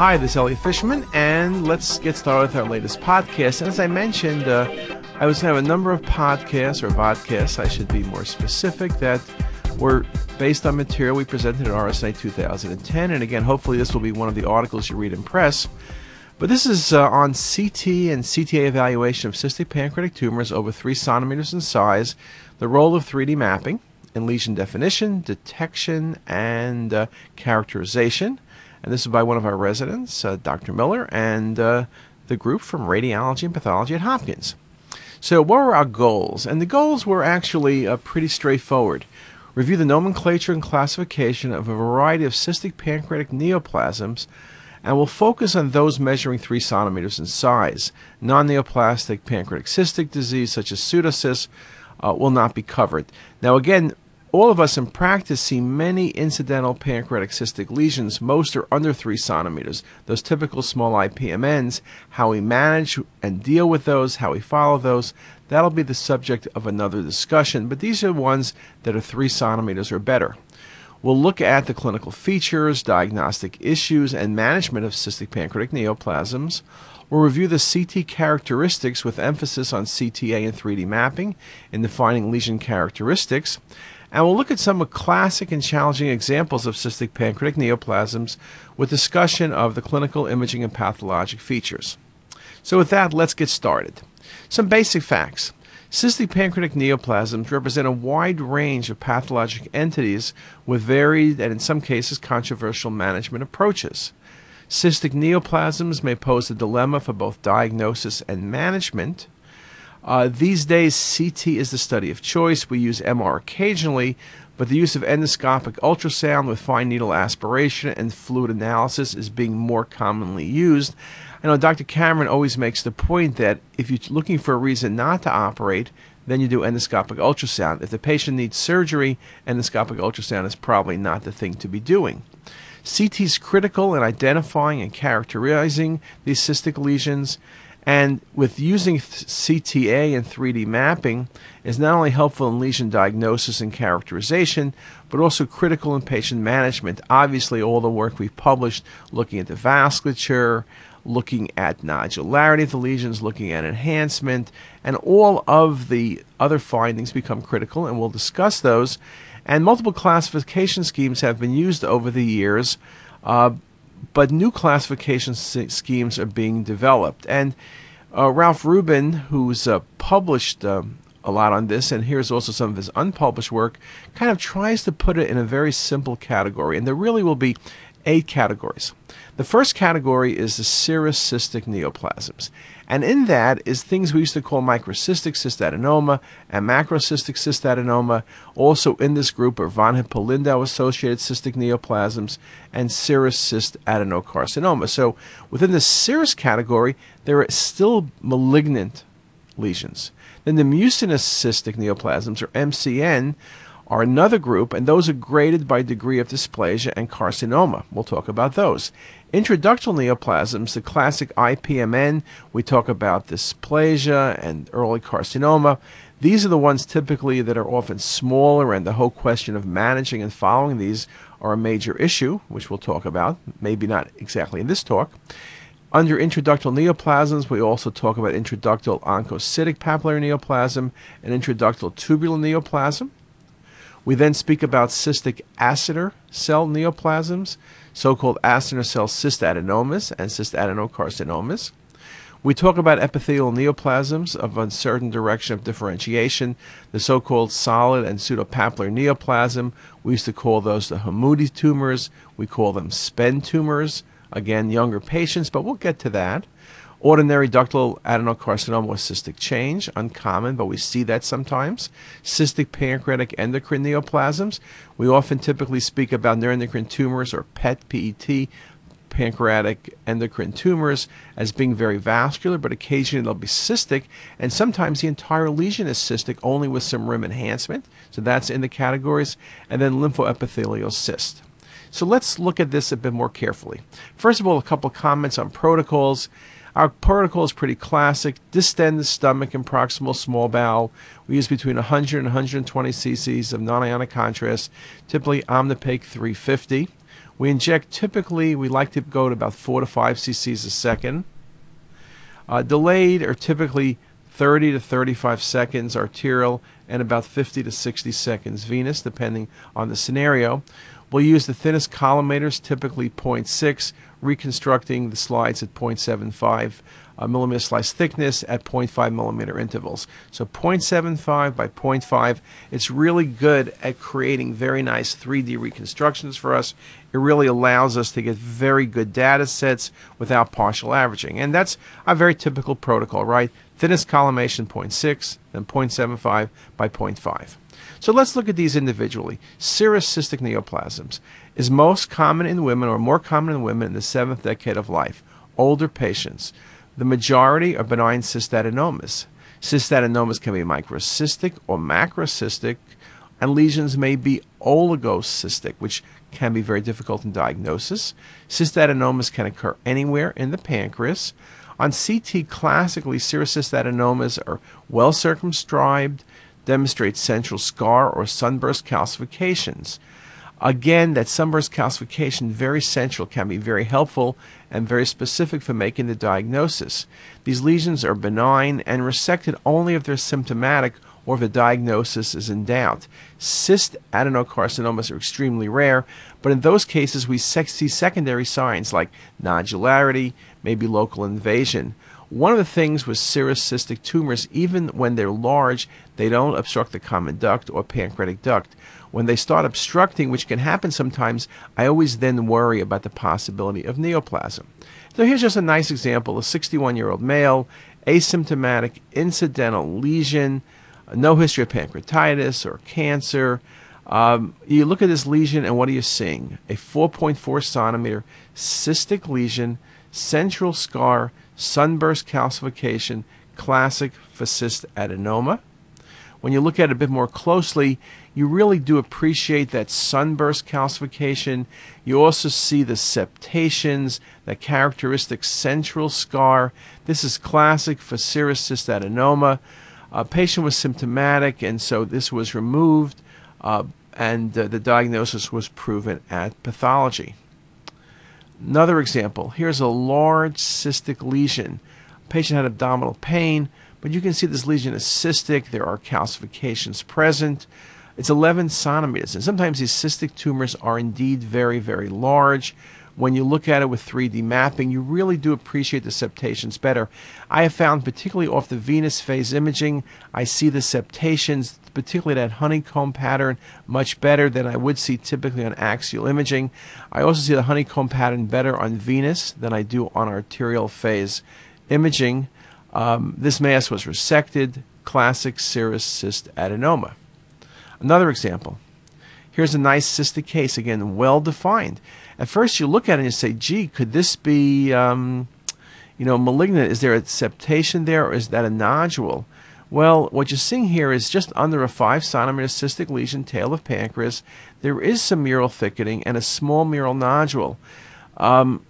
Hi, this is Elliot Fishman, and let's get started with our latest podcast. And as I mentioned, uh, I was going to have a number of podcasts, or vodcasts, I should be more specific, that were based on material we presented at RSNA 2010. And again, hopefully, this will be one of the articles you read in press. But this is uh, on CT and CTA evaluation of cystic pancreatic tumors over 3 centimeters in size, the role of 3D mapping in lesion definition, detection, and uh, characterization. And this is by one of our residents, uh, Dr. Miller, and uh, the group from Radiology and Pathology at Hopkins. So, what were our goals? And the goals were actually uh, pretty straightforward. Review the nomenclature and classification of a variety of cystic pancreatic neoplasms, and we'll focus on those measuring 3 centimeters in size. Non neoplastic pancreatic cystic disease, such as pseudocysts, uh, will not be covered. Now, again, all of us in practice see many incidental pancreatic cystic lesions. Most are under 3 centimeters, those typical small IPMNs. How we manage and deal with those, how we follow those, that'll be the subject of another discussion. But these are ones that are 3 centimeters or better. We'll look at the clinical features, diagnostic issues, and management of cystic pancreatic neoplasms. We'll review the CT characteristics with emphasis on CTA and 3D mapping in defining lesion characteristics. And we'll look at some classic and challenging examples of cystic pancreatic neoplasms with discussion of the clinical imaging and pathologic features. So, with that, let's get started. Some basic facts. Cystic pancreatic neoplasms represent a wide range of pathologic entities with varied and, in some cases, controversial management approaches. Cystic neoplasms may pose a dilemma for both diagnosis and management. Uh, these days, CT is the study of choice. We use MR occasionally, but the use of endoscopic ultrasound with fine needle aspiration and fluid analysis is being more commonly used. I know Dr. Cameron always makes the point that if you're looking for a reason not to operate, then you do endoscopic ultrasound. If the patient needs surgery, endoscopic ultrasound is probably not the thing to be doing. CT is critical in identifying and characterizing these cystic lesions. And with using CTA and 3D mapping is not only helpful in lesion diagnosis and characterization, but also critical in patient management. Obviously, all the work we've published looking at the vasculature, looking at nodularity of the lesions, looking at enhancement, and all of the other findings become critical, and we'll discuss those. And multiple classification schemes have been used over the years. Uh, but new classification schemes are being developed. And uh, Ralph Hruban, who's uh, published um, a lot on this, and here's also some of his unpublished work, kind of tries to put it in a very simple category. And there really will be eight categories. The first category is the serous cystic neoplasms. And in that is things we used to call microcystic cystadenoma and macrocystic cystadenoma. Also in this group are von Hippel-Lindau associated cystic neoplasms and serous cyst adenocarcinoma. So within the serous category, there are still malignant lesions. Then the mucinous cystic neoplasms, or MCN, are another group, and those are graded by degree of dysplasia and carcinoma. We'll talk about those. Intraductal neoplasms, the classic IPMN, we talk about dysplasia and early carcinoma. These are the ones typically that are often smaller, and the whole question of managing and following these are a major issue, which we'll talk about, maybe not exactly in this talk. Under intraductal neoplasms, we also talk about intraductal oncocytic papillary neoplasm and intraductal tubular neoplasm. We then speak about cystic acinar cell neoplasms, so called acinar cell cystadenomas and cystadenocarcinomas. We talk about epithelial neoplasms of uncertain direction of differentiation, the so called solid and pseudopapillary neoplasm. We used to call those the Hamoudi tumors. We call them SPEN tumors. Again, younger patients, but we'll get to that. Ordinary ductal adenocarcinoma with cystic change, uncommon, but we see that sometimes. Cystic pancreatic endocrine neoplasms. We often typically speak about neuroendocrine tumors or PET, PET, pancreatic endocrine tumors as being very vascular, but occasionally they'll be cystic, and sometimes the entire lesion is cystic only with some rim enhancement. So that's in the categories. And then lymphoepithelial cyst. So let's look at this a bit more carefully. First of all, a couple comments on protocols. Our protocol is pretty classic. Distend the stomach and proximal small bowel. We use between 100 and 120 cc's of non-ionic contrast, typically Omnipaque 350. We inject typically, we like to go to about 4 to 5 cc's a second. Uh, delayed are typically 30 to 35 seconds arterial and about 50 to 60 seconds venous, depending on the scenario. We'll use the thinnest collimators, typically 0.6, reconstructing the slides at 0.75 uh, millimeter slice thickness at 0.5 millimeter intervals. So 0.75 by 0.5, it's really good at creating very nice 3D reconstructions for us. It really allows us to get very good data sets without partial averaging. And that's a very typical protocol, right? Thinnest collimation 0.6, then 0.75 by 0.5. So let's look at these individually. Serous cystic neoplasms is most common in women or more common in women in the seventh decade of life, older patients. The majority are benign cystadenomas. Cystadenomas can be microcystic or macrocystic, and lesions may be oligocystic, which can be very difficult in diagnosis. Cystadenomas can occur anywhere in the pancreas. On CT, classically, serous adenomas are well circumscribed, demonstrate central scar or sunburst calcifications. Again, that sunburst calcification, very central, can be very helpful and very specific for making the diagnosis. These lesions are benign and resected only if they're symptomatic or if the diagnosis is in doubt. Cyst adenocarcinomas are extremely rare, but in those cases we see secondary signs like nodularity, maybe local invasion. One of the things with serous cystic tumors, even when they're large, they don't obstruct the common duct or pancreatic duct. When they start obstructing, which can happen sometimes, I always then worry about the possibility of neoplasm. So here's just a nice example a 61 year old male, asymptomatic incidental lesion, no history of pancreatitis or cancer. Um, you look at this lesion, and what are you seeing? A 4.4 centimeter cystic lesion, central scar, sunburst calcification, classic cyst adenoma. When you look at it a bit more closely, you really do appreciate that sunburst calcification. You also see the septations, the characteristic central scar. This is classic for serous cystadenoma. A patient was symptomatic, and so this was removed, uh, and uh, the diagnosis was proven at pathology. Another example here's a large cystic lesion. Patient had abdominal pain, but you can see this lesion is cystic. There are calcifications present. It's 11 centimeters, and sometimes these cystic tumors are indeed very, very large. When you look at it with 3D mapping, you really do appreciate the septations better. I have found, particularly off the venous phase imaging, I see the septations, particularly that honeycomb pattern, much better than I would see typically on axial imaging. I also see the honeycomb pattern better on venous than I do on arterial phase imaging. Um, this mass was resected, classic serous cyst adenoma. Another example. Here's a nice cystic case, again, well defined. At first, you look at it and you say, gee, could this be, um, you know, malignant? Is there a septation there or is that a nodule? Well, what you're seeing here is just under a 5 centimeter cystic lesion, tail of pancreas. There is some mural thickening and a small mural nodule. Um,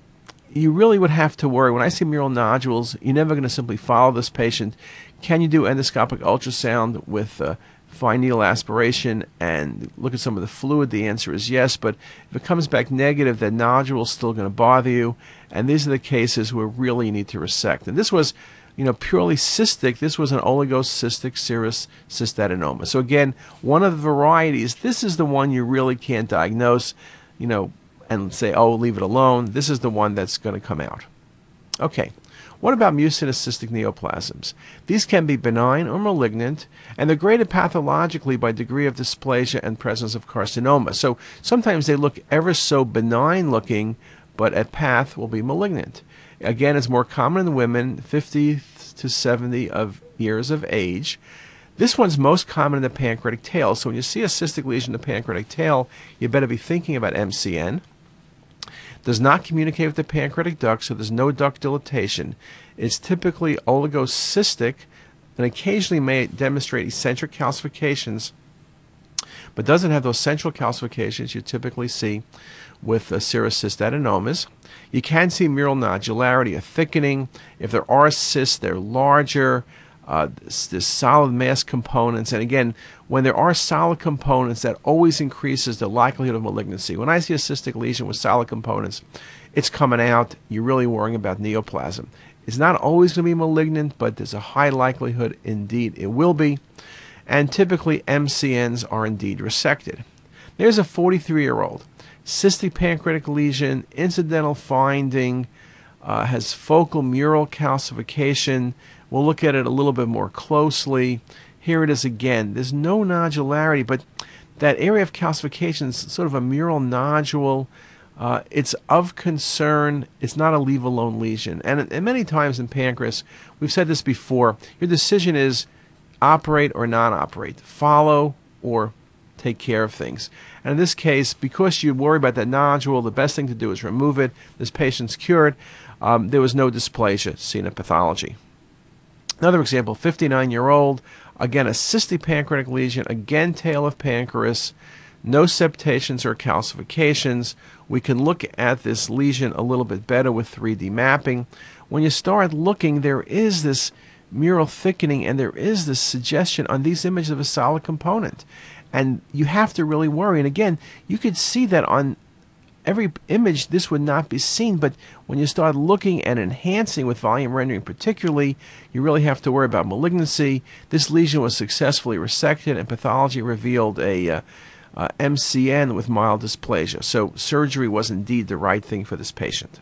you really would have to worry. When I see mural nodules, you're never going to simply follow this patient. Can you do endoscopic ultrasound with uh, fine needle aspiration and look at some of the fluid? The answer is yes. But if it comes back negative, that nodule is still going to bother you. And these are the cases where really you need to resect. And this was, you know, purely cystic. This was an oligocystic serous cystadenoma. So again, one of the varieties. This is the one you really can't diagnose. You know, and say, oh, leave it alone. This is the one that's going to come out. Okay. What about mucinous cystic neoplasms? These can be benign or malignant, and they're graded pathologically by degree of dysplasia and presence of carcinoma. So sometimes they look ever so benign looking, but at path will be malignant. Again, it's more common in women 50 to 70 of years of age. This one's most common in the pancreatic tail. So when you see a cystic lesion in the pancreatic tail, you better be thinking about MCN does not communicate with the pancreatic duct, so there's no duct dilatation. It's typically oligocystic and occasionally may demonstrate eccentric calcifications, but doesn't have those central calcifications you typically see with uh, serous cystadenomas. You can see mural nodularity, a thickening. If there are cysts, they're larger. Uh, this, solid mass components. And again, when there are solid components, that always increases the likelihood of malignancy. When I see a cystic lesion with solid components, it's coming out. You're really worrying about neoplasm. It's not always going to be malignant, but there's a high likelihood indeed it will be. And typically, MCNs are indeed resected. There's a 43 year old. Cystic pancreatic lesion, incidental finding, uh, has focal mural calcification. We'll look at it a little bit more closely. Here it is again. There's no nodularity, but that area of calcification is sort of a mural nodule. Uh, it's of concern. It's not a leave alone lesion. And, and many times in pancreas, we've said this before your decision is operate or non operate, follow or take care of things. And in this case, because you worry about that nodule, the best thing to do is remove it. This patient's cured. Um, there was no dysplasia seen in pathology. Another example 59 year old, again, a cystic pancreatic lesion, again, tail of pancreas, no septations or calcifications. We can look at this lesion a little bit better with 3D mapping. When you start looking, there is this mural thickening and there is this suggestion on these images of a solid component. And you have to really worry. And again, you could see that on every image this would not be seen, but when you start looking and enhancing with volume rendering particularly, you really have to worry about malignancy. This lesion was successfully resected and pathology revealed a uh, uh, MCN with mild dysplasia. So surgery was indeed the right thing for this patient.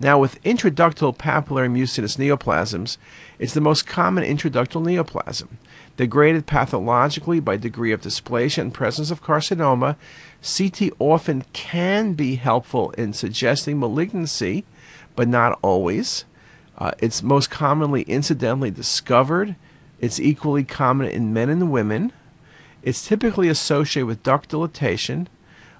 Now, with intraductal papillary mucinous neoplasms, it's the most common intraductal neoplasm. Degraded pathologically by degree of dysplasia and presence of carcinoma, CT often can be helpful in suggesting malignancy, but not always. Uh, it's most commonly incidentally discovered. It's equally common in men and women. It's typically associated with duct dilatation,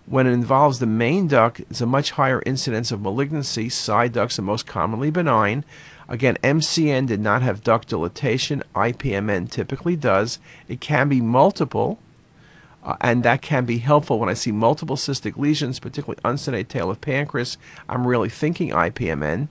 when it involves the main duct, it's a much higher incidence of malignancy. Side ducts are most commonly benign. Again, MCN did not have duct dilatation. IPMN typically does. It can be multiple, uh, and that can be helpful when I see multiple cystic lesions, particularly unsedated tail of pancreas. I'm really thinking IPMN.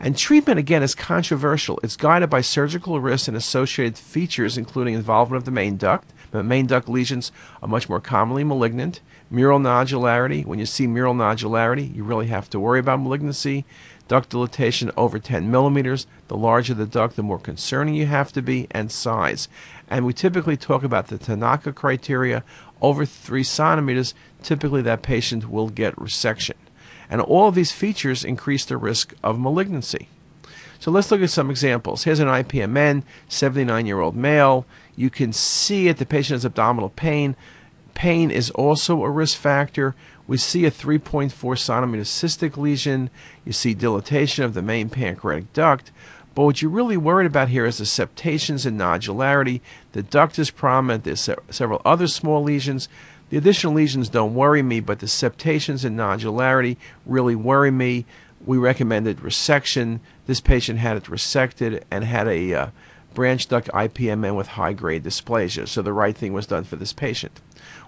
And treatment, again, is controversial. It's guided by surgical risks and associated features, including involvement of the main duct. But main duct lesions are much more commonly malignant. Mural nodularity, when you see mural nodularity, you really have to worry about malignancy. Duct dilatation over 10 millimeters. The larger the duct, the more concerning you have to be, and size. And we typically talk about the Tanaka criteria. Over 3 centimeters, typically that patient will get resection. And all of these features increase the risk of malignancy. So let's look at some examples. Here's an IPMN, 79 year old male. You can see it, the patient has abdominal pain. Pain is also a risk factor. We see a 3.4 centimeter cystic lesion. You see dilatation of the main pancreatic duct. But what you're really worried about here is the septations and nodularity. The duct is prominent. There's several other small lesions. The additional lesions don't worry me, but the septations and nodularity really worry me. We recommended resection. This patient had it resected and had a uh, branch duct IPMN with high grade dysplasia, so the right thing was done for this patient.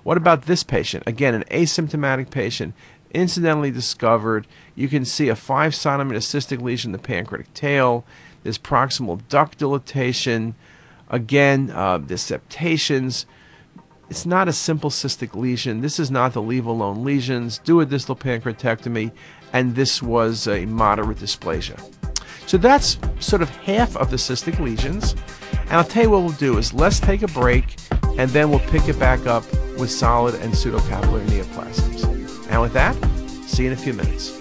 What about this patient? Again, an asymptomatic patient, incidentally discovered. You can see a 5 centimeter cystic lesion in the pancreatic tail. There's proximal duct dilatation. Again, uh, the septations. It's not a simple cystic lesion. This is not the leave alone lesions. Do a distal pancreatectomy, and this was a moderate dysplasia. So that's sort of half of the cystic lesions. And I'll tell you what we'll do is let's take a break, and then we'll pick it back up with solid and pseudopapillary neoplasms. And with that, see you in a few minutes.